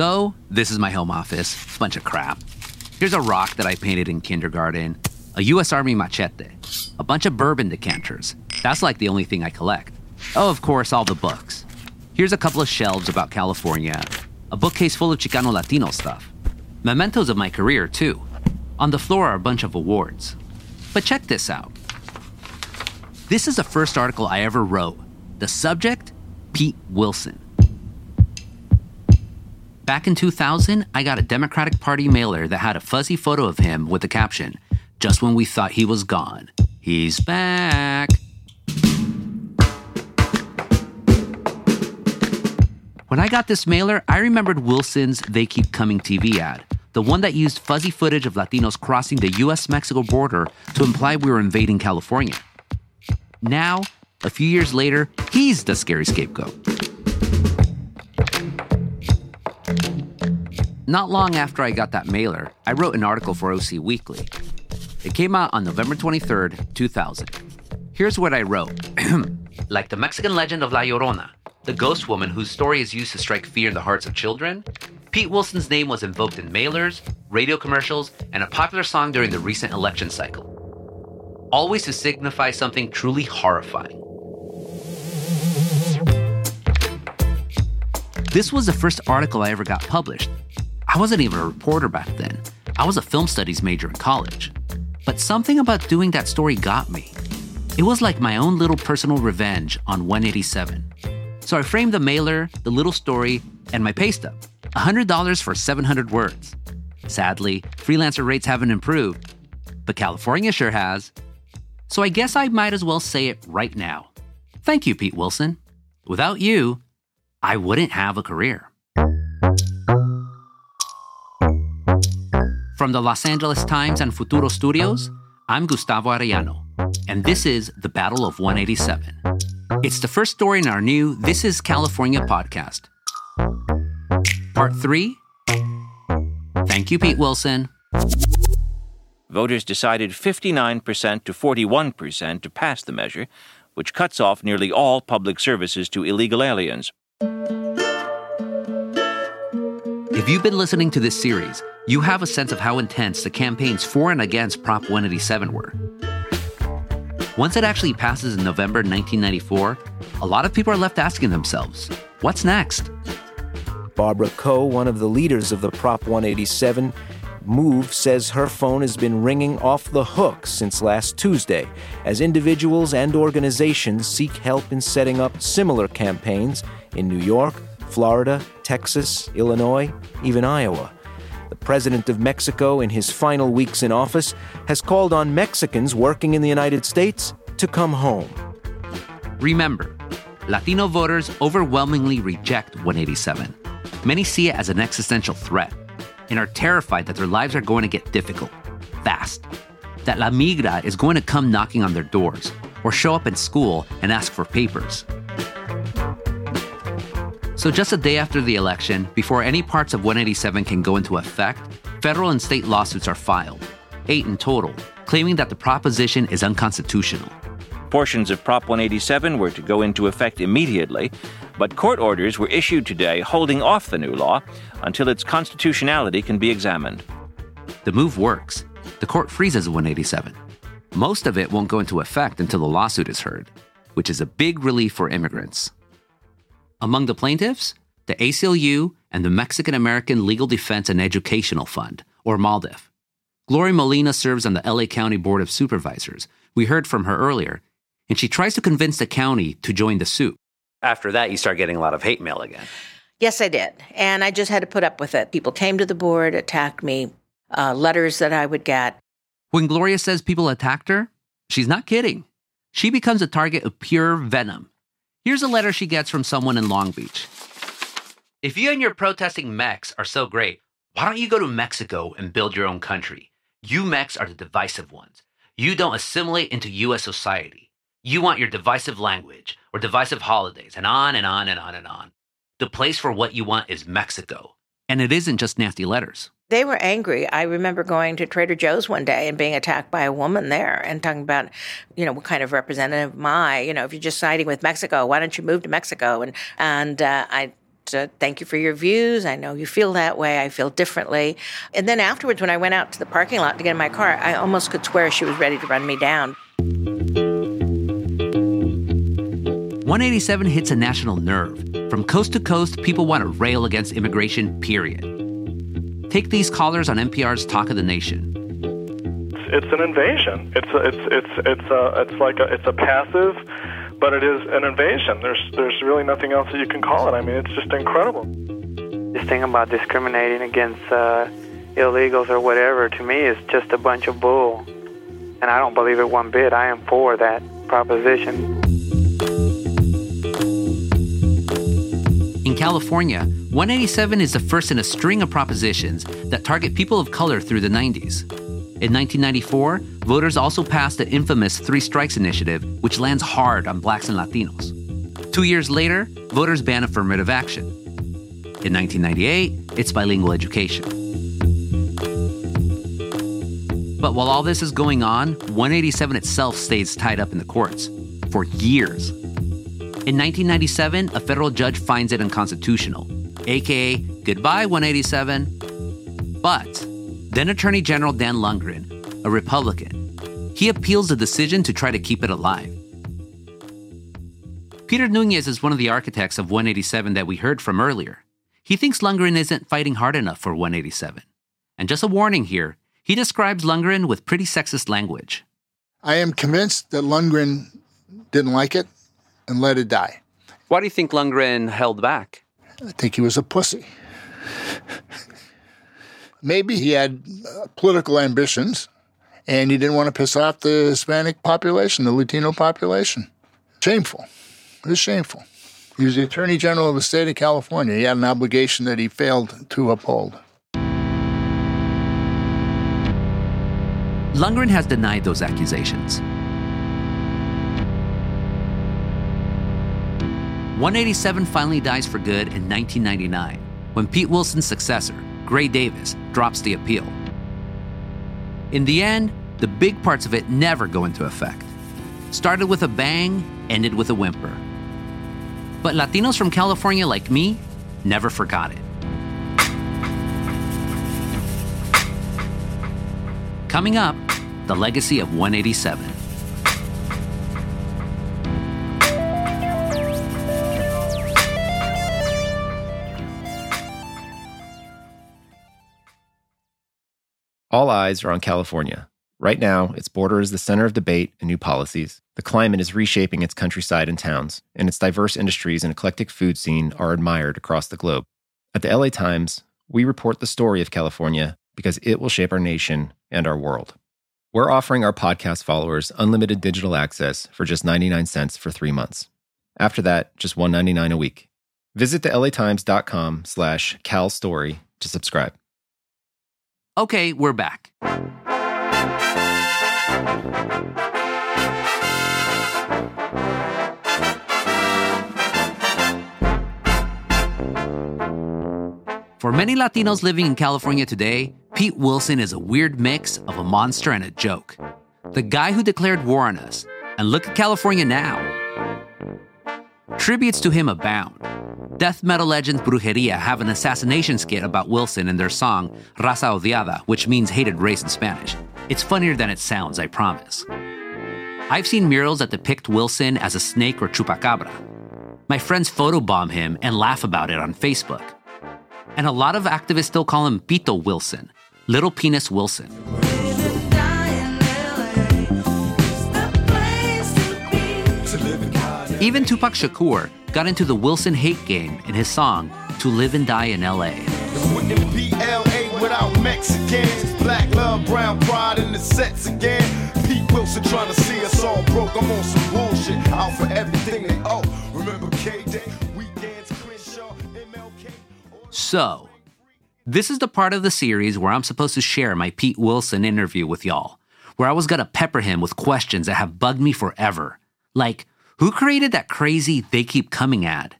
So, this is my home office. A Bunch of crap. Here's a rock that I painted in kindergarten, a US Army machete, a bunch of bourbon decanters. That's like the only thing I collect. Oh, of course, all the books. Here's a couple of shelves about California, a bookcase full of Chicano Latino stuff. Mementos of my career, too. On the floor are a bunch of awards. But check this out. This is the first article I ever wrote. The subject? Pete Wilson. Back in 2000, I got a Democratic Party mailer that had a fuzzy photo of him with the caption, Just when we thought he was gone, he's back. When I got this mailer, I remembered Wilson's They Keep Coming TV ad, the one that used fuzzy footage of Latinos crossing the US Mexico border to imply we were invading California. Now, a few years later, he's the scary scapegoat. Not long after I got that mailer, I wrote an article for OC Weekly. It came out on November 23rd, 2000. Here's what I wrote Like the Mexican legend of La Llorona, the ghost woman whose story is used to strike fear in the hearts of children, Pete Wilson's name was invoked in mailers, radio commercials, and a popular song during the recent election cycle. Always to signify something truly horrifying. This was the first article I ever got published. I wasn't even a reporter back then. I was a film studies major in college. But something about doing that story got me. It was like my own little personal revenge on 187. So I framed the mailer, the little story, and my pay stub $100 for 700 words. Sadly, freelancer rates haven't improved, but California sure has. So I guess I might as well say it right now. Thank you, Pete Wilson. Without you, I wouldn't have a career. From the Los Angeles Times and Futuro Studios, I'm Gustavo Arellano, and this is The Battle of 187. It's the first story in our new This is California podcast. Part 3 Thank you, Pete Wilson. Voters decided 59% to 41% to pass the measure, which cuts off nearly all public services to illegal aliens. If you've been listening to this series, you have a sense of how intense the campaigns for and against Prop 187 were. Once it actually passes in November 1994, a lot of people are left asking themselves, what's next? Barbara Coe, one of the leaders of the Prop 187 move, says her phone has been ringing off the hook since last Tuesday as individuals and organizations seek help in setting up similar campaigns in New York, Florida, Texas, Illinois, even Iowa. The president of Mexico, in his final weeks in office, has called on Mexicans working in the United States to come home. Remember, Latino voters overwhelmingly reject 187. Many see it as an existential threat and are terrified that their lives are going to get difficult, fast. That La Migra is going to come knocking on their doors or show up in school and ask for papers. So, just a day after the election, before any parts of 187 can go into effect, federal and state lawsuits are filed, eight in total, claiming that the proposition is unconstitutional. Portions of Prop 187 were to go into effect immediately, but court orders were issued today holding off the new law until its constitutionality can be examined. The move works. The court freezes 187. Most of it won't go into effect until the lawsuit is heard, which is a big relief for immigrants. Among the plaintiffs, the ACLU and the Mexican American Legal Defense and Educational Fund, or MALDEF. Gloria Molina serves on the LA County Board of Supervisors. We heard from her earlier, and she tries to convince the county to join the suit. After that, you start getting a lot of hate mail again. Yes, I did. And I just had to put up with it. People came to the board, attacked me, uh, letters that I would get. When Gloria says people attacked her, she's not kidding. She becomes a target of pure venom. Here's a letter she gets from someone in Long Beach. If you and your protesting Mex are so great, why don't you go to Mexico and build your own country? You Mex are the divisive ones. You don't assimilate into U.S. society. You want your divisive language or divisive holidays, and on and on and on and on. The place for what you want is Mexico. And it isn't just nasty letters. They were angry. I remember going to Trader Joe's one day and being attacked by a woman there and talking about, you know, what kind of representative am I? You know, if you're just siding with Mexico, why don't you move to Mexico? And and uh, I thank you for your views. I know you feel that way. I feel differently. And then afterwards, when I went out to the parking lot to get in my car, I almost could swear she was ready to run me down. 187 hits a national nerve. From coast to coast, people want to rail against immigration, period. Take these callers on NPR's Talk of the Nation. It's an invasion. It's a, it's it's it's a, it's like a, it's a passive, but it is an invasion. There's there's really nothing else that you can call it. I mean, it's just incredible. This thing about discriminating against uh, illegals or whatever to me is just a bunch of bull, and I don't believe it one bit. I am for that proposition. In California, 187 is the first in a string of propositions that target people of color through the 90s. In 1994, voters also passed the infamous Three Strikes Initiative, which lands hard on blacks and Latinos. Two years later, voters ban affirmative action. In 1998, it's bilingual education. But while all this is going on, 187 itself stays tied up in the courts for years. In 1997, a federal judge finds it unconstitutional, aka goodbye 187. But then Attorney General Dan Lungren, a Republican, he appeals the decision to try to keep it alive. Peter Nunez is one of the architects of 187 that we heard from earlier. He thinks Lungren isn't fighting hard enough for 187. And just a warning here, he describes Lungren with pretty sexist language. I am convinced that Lungren didn't like it and let it die. Why do you think Lungren held back? I think he was a pussy. Maybe he had uh, political ambitions and he didn't want to piss off the Hispanic population, the Latino population. Shameful. It was shameful. He was the Attorney General of the state of California. He had an obligation that he failed to uphold. Lungren has denied those accusations. 187 finally dies for good in 1999 when Pete Wilson's successor, Gray Davis, drops the appeal. In the end, the big parts of it never go into effect. Started with a bang, ended with a whimper. But Latinos from California like me never forgot it. Coming up, the legacy of 187. All eyes are on California. Right now, its border is the center of debate and new policies. The climate is reshaping its countryside and towns, and its diverse industries and eclectic food scene are admired across the globe. At the LA Times, we report the story of California because it will shape our nation and our world. We're offering our podcast followers unlimited digital access for just 99 cents for three months. After that, just 199 a week. Visit the latimes.com slash calstory to subscribe. Okay, we're back. For many Latinos living in California today, Pete Wilson is a weird mix of a monster and a joke. The guy who declared war on us. And look at California now. Tributes to him abound. Death metal legends Brujeria have an assassination skit about Wilson in their song Raza Odiada, which means hated race in Spanish. It's funnier than it sounds, I promise. I've seen murals that depict Wilson as a snake or chupacabra. My friends photobomb him and laugh about it on Facebook. And a lot of activists still call him Pito Wilson, Little Penis Wilson. Even Tupac Shakur got into the Wilson hate game in his song To Live and Die in LA. Wouldn't be LA without Mexicans. Black love, brown pride in the sets again. Pete Wilson trying to see us all broke. I'm on some bullshit. Out for everything they owe. Remember K Day, weekends, Crenshaw, MLK. So, this is the part of the series where I'm supposed to share my Pete Wilson interview with y'all, where I was gonna pepper him with questions that have bugged me forever. Like, who created that crazy they keep coming ad?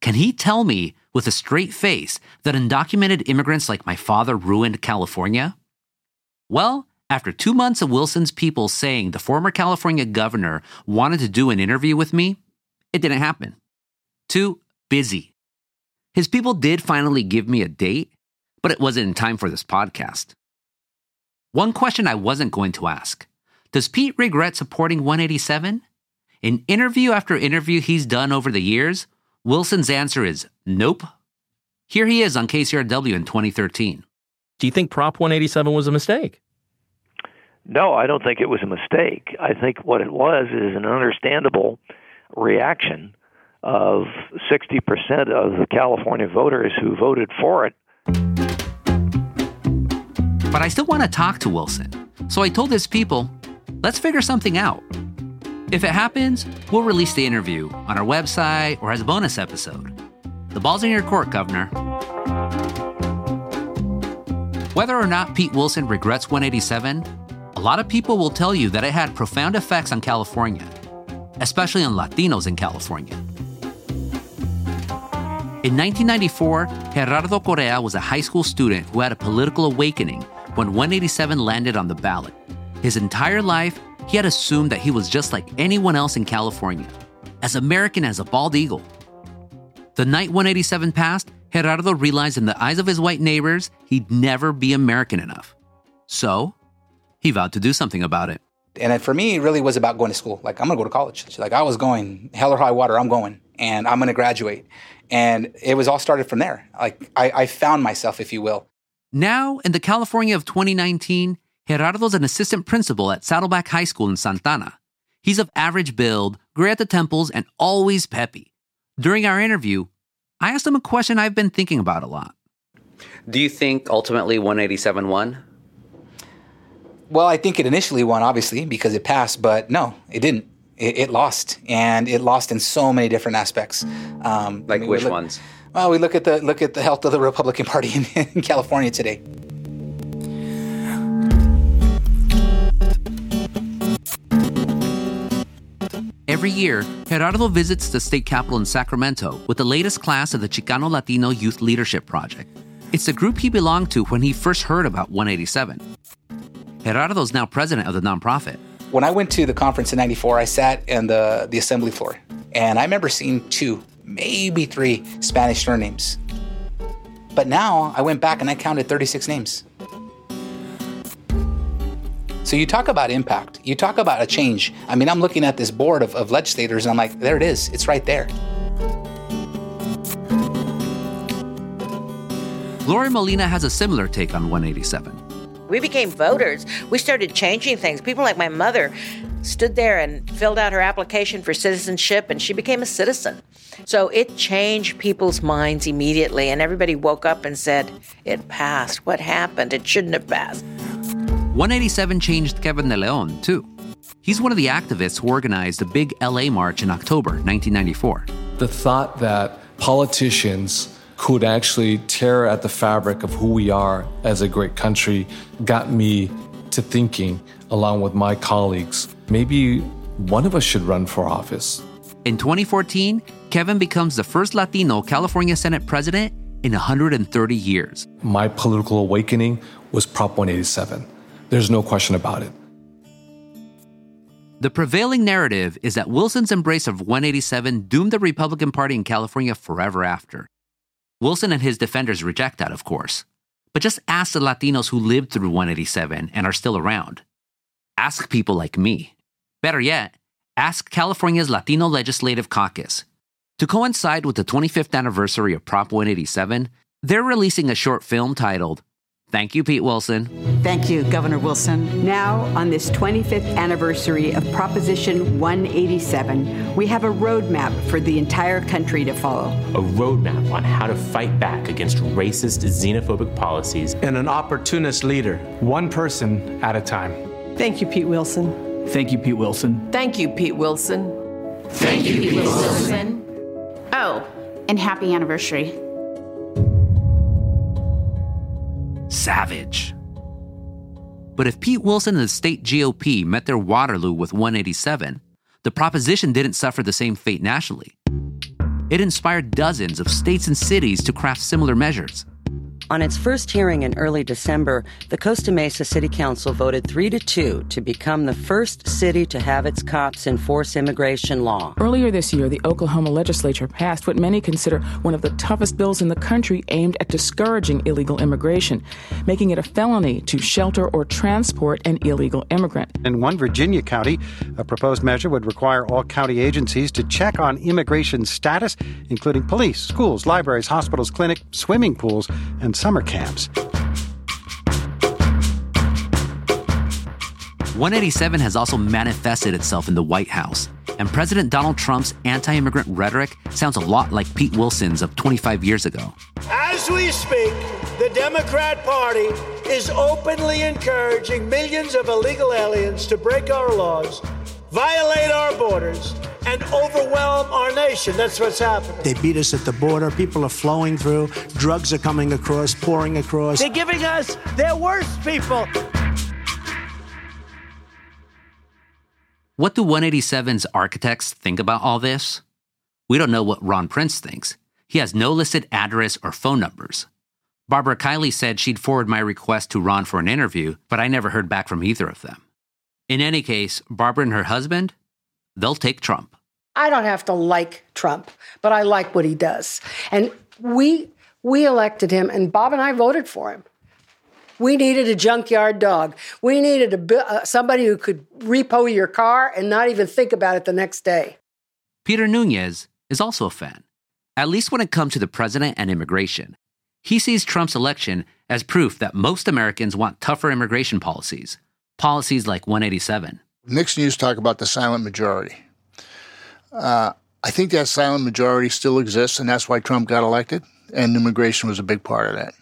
Can he tell me with a straight face that undocumented immigrants like my father ruined California? Well, after two months of Wilson's people saying the former California governor wanted to do an interview with me, it didn't happen. Too busy. His people did finally give me a date, but it wasn't in time for this podcast. One question I wasn't going to ask Does Pete regret supporting 187? In interview after interview he's done over the years, Wilson's answer is nope. Here he is on KCRW in 2013. Do you think Prop 187 was a mistake? No, I don't think it was a mistake. I think what it was is an understandable reaction of 60% of the California voters who voted for it. But I still want to talk to Wilson. So I told his people, let's figure something out. If it happens, we'll release the interview on our website or as a bonus episode. The ball's in your court, Governor. Whether or not Pete Wilson regrets 187, a lot of people will tell you that it had profound effects on California, especially on Latinos in California. In 1994, Gerardo Correa was a high school student who had a political awakening when 187 landed on the ballot. His entire life, he had assumed that he was just like anyone else in California, as American as a bald eagle. The night 187 passed, Gerardo realized in the eyes of his white neighbors he'd never be American enough. So, he vowed to do something about it. And for me, it really was about going to school. Like, I'm going to go to college. Like, I was going, hell or high water, I'm going. And I'm going to graduate. And it was all started from there. Like, I, I found myself, if you will. Now, in the California of 2019, Gerardo's an assistant principal at Saddleback High School in Santa Ana. He's of average build, gray at the temples, and always peppy. During our interview, I asked him a question I've been thinking about a lot. Do you think ultimately 187 won? Well, I think it initially won, obviously, because it passed, but no, it didn't. It, it lost, and it lost in so many different aspects. Um, like I mean, which look, ones? Well, we look at the look at the health of the Republican Party in, in California today. Year, Gerardo visits the state capitol in Sacramento with the latest class of the Chicano Latino Youth Leadership Project. It's the group he belonged to when he first heard about 187. Gerardo is now president of the nonprofit. When I went to the conference in 94, I sat in the, the assembly floor, and I remember seeing two, maybe three Spanish surnames. But now I went back and I counted 36 names. So you talk about impact. You talk about a change. I mean, I'm looking at this board of, of legislators and I'm like, there it is. It's right there. Gloria Molina has a similar take on 187. We became voters. We started changing things. People like my mother stood there and filled out her application for citizenship and she became a citizen. So it changed people's minds immediately and everybody woke up and said, It passed. What happened? It shouldn't have passed. 187 changed Kevin De Leon, too. He's one of the activists who organized a big LA march in October 1994. The thought that politicians could actually tear at the fabric of who we are as a great country got me to thinking, along with my colleagues, maybe one of us should run for office. In 2014, Kevin becomes the first Latino California Senate president in 130 years. My political awakening was Prop 187. There's no question about it. The prevailing narrative is that Wilson's embrace of 187 doomed the Republican Party in California forever after. Wilson and his defenders reject that, of course. But just ask the Latinos who lived through 187 and are still around. Ask people like me. Better yet, ask California's Latino Legislative Caucus. To coincide with the 25th anniversary of Prop 187, they're releasing a short film titled Thank you, Pete Wilson. Thank you, Governor Wilson. Now, on this 25th anniversary of Proposition 187, we have a roadmap for the entire country to follow. A roadmap on how to fight back against racist, xenophobic policies. And an opportunist leader, one person at a time. Thank you, Pete Wilson. Thank you, Pete Wilson. Thank you, Pete Wilson. Thank you, Pete Wilson. Oh, and happy anniversary. Savage. But if Pete Wilson and the state GOP met their Waterloo with 187, the proposition didn't suffer the same fate nationally. It inspired dozens of states and cities to craft similar measures. On its first hearing in early December, the Costa Mesa City Council voted 3 to 2 to become the first city to have its cops enforce immigration law. Earlier this year, the Oklahoma legislature passed what many consider one of the toughest bills in the country aimed at discouraging illegal immigration, making it a felony to shelter or transport an illegal immigrant. In one Virginia county, a proposed measure would require all county agencies to check on immigration status, including police, schools, libraries, hospitals, clinics, swimming pools, and summer camps. 187 has also manifested itself in the White House, and President Donald Trump's anti immigrant rhetoric sounds a lot like Pete Wilson's of 25 years ago. As we speak, the Democrat Party is openly encouraging millions of illegal aliens to break our laws, violate our borders, and overwhelm our nation. That's what's happening. They beat us at the border. People are flowing through. Drugs are coming across, pouring across. They're giving us their worst people. What do 187's architects think about all this? We don't know what Ron Prince thinks. He has no listed address or phone numbers. Barbara Kiley said she'd forward my request to Ron for an interview, but I never heard back from either of them. In any case, Barbara and her husband, they'll take Trump. I don't have to like Trump, but I like what he does. And we we elected him and Bob and I voted for him. We needed a junkyard dog. We needed a, uh, somebody who could repo your car and not even think about it the next day. Peter Nunez is also a fan, at least when it comes to the president and immigration. He sees Trump's election as proof that most Americans want tougher immigration policies, policies like 187. Nixon used to talk about the silent majority. Uh, I think that silent majority still exists, and that's why Trump got elected, and immigration was a big part of that.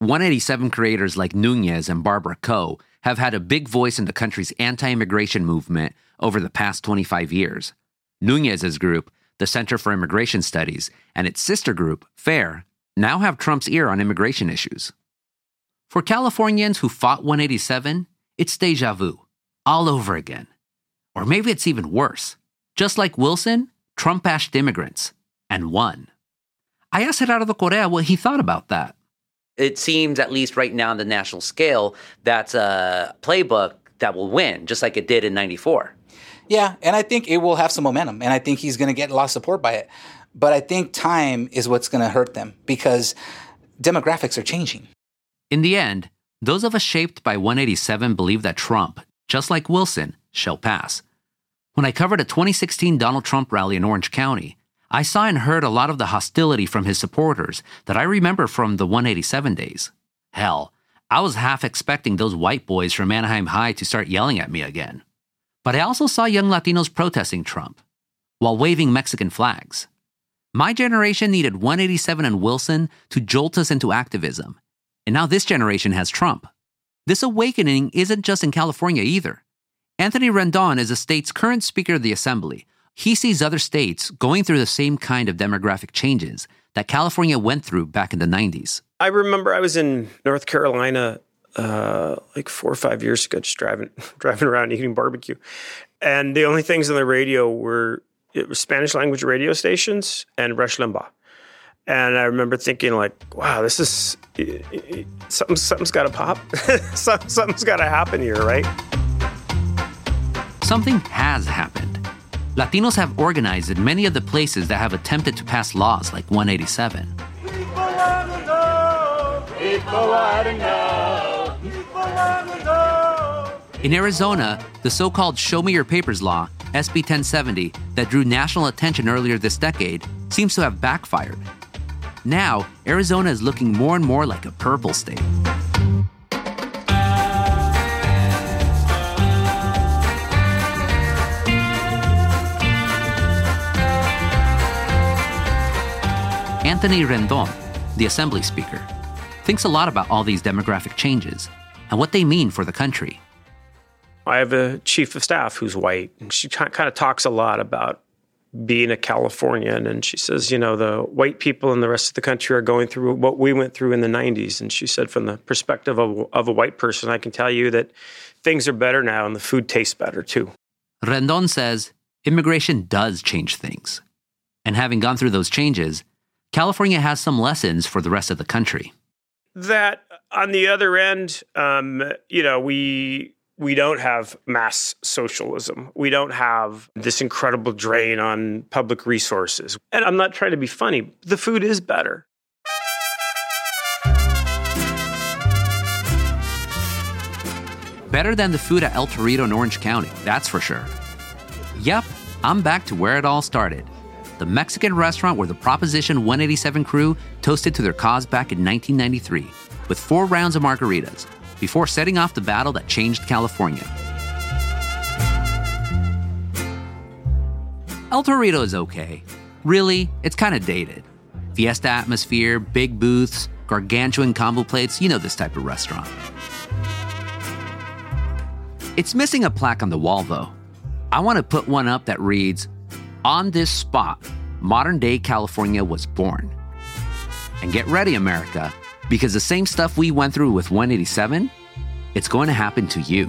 187 creators like Nunez and Barbara Coe have had a big voice in the country's anti immigration movement over the past 25 years. Nunez's group, the Center for Immigration Studies, and its sister group, FAIR, now have Trump's ear on immigration issues. For Californians who fought 187, it's deja vu, all over again. Or maybe it's even worse. Just like Wilson, Trump bashed immigrants and won. I asked Gerardo Correa what he thought about that. It seems, at least right now on the national scale, that's a playbook that will win, just like it did in 94. Yeah, and I think it will have some momentum, and I think he's going to get a lot of support by it. But I think time is what's going to hurt them because demographics are changing. In the end, those of us shaped by 187 believe that Trump, just like Wilson, shall pass. When I covered a 2016 Donald Trump rally in Orange County, I saw and heard a lot of the hostility from his supporters that I remember from the 187 days. Hell, I was half expecting those white boys from Anaheim High to start yelling at me again. But I also saw young Latinos protesting Trump while waving Mexican flags. My generation needed 187 and Wilson to jolt us into activism, and now this generation has Trump. This awakening isn't just in California either. Anthony Rendon is the state's current Speaker of the Assembly, he sees other states going through the same kind of demographic changes that California went through back in the 90s. I remember I was in North Carolina uh, like four or five years ago, just driving driving around eating barbecue, and the only things on the radio were it was Spanish language radio stations and Rush Limbaugh. And I remember thinking, like, wow, this is something. Something's got to pop. something's got to happen here, right? Something has happened. Latinos have organized in many of the places that have attempted to pass laws like 187. In Arizona, the so called Show Me Your Papers law, SB 1070, that drew national attention earlier this decade, seems to have backfired. Now, Arizona is looking more and more like a purple state. Anthony Rendon, the Assembly Speaker, thinks a lot about all these demographic changes and what they mean for the country. I have a chief of staff who's white, and she kind of talks a lot about being a Californian. And she says, you know, the white people in the rest of the country are going through what we went through in the 90s. And she said, from the perspective of, of a white person, I can tell you that things are better now and the food tastes better too. Rendon says immigration does change things. And having gone through those changes, California has some lessons for the rest of the country. that on the other end, um, you know, we we don't have mass socialism. We don't have this incredible drain on public resources. And I'm not trying to be funny. The food is better. Better than the food at El Torito in Orange County, that's for sure. Yep, I'm back to where it all started the Mexican restaurant where the Proposition 187 crew toasted to their cause back in 1993 with four rounds of margaritas before setting off the battle that changed California. El Torito is okay. Really, it's kind of dated. Fiesta atmosphere, big booths, gargantuan combo plates, you know this type of restaurant. It's missing a plaque on the wall, though. I want to put one up that reads, On this spot, modern day California was born. And get ready, America, because the same stuff we went through with 187, it's going to happen to you.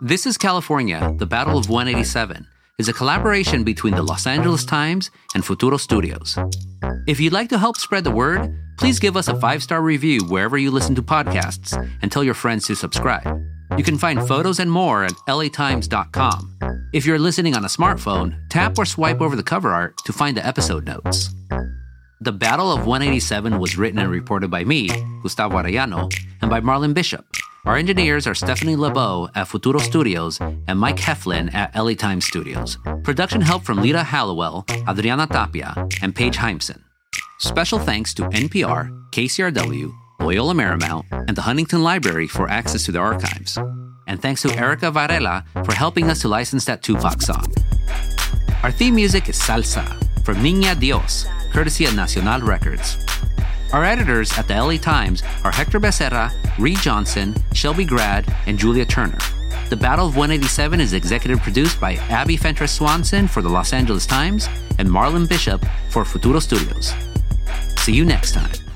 This is California, the Battle of 187 is a collaboration between the Los Angeles Times and Futuro Studios. If you'd like to help spread the word, please give us a five star review wherever you listen to podcasts and tell your friends to subscribe. You can find photos and more at latimes.com. If you're listening on a smartphone, tap or swipe over the cover art to find the episode notes. The Battle of 187 was written and reported by me, Gustavo Arellano, and by Marlon Bishop. Our engineers are Stephanie Lebow at Futuro Studios and Mike Heflin at LA Times Studios. Production help from Lita Hallowell, Adriana Tapia, and Paige Heimson. Special thanks to NPR, KCRW, Loyola Marymount, and the Huntington Library for access to the archives. And thanks to Erica Varela for helping us to license that Tupac song. Our theme music is Salsa from Niña Dioz, courtesy of Nacional Records. Our editors at the LA Times are Hector Becerra, Reed Johnson, Shelby Grad, and Julia Turner. The Battle of 187 is executive produced by Abby Fentress Swanson for the Los Angeles Times and Marlon Bishop for Futuro Studios. See you next time.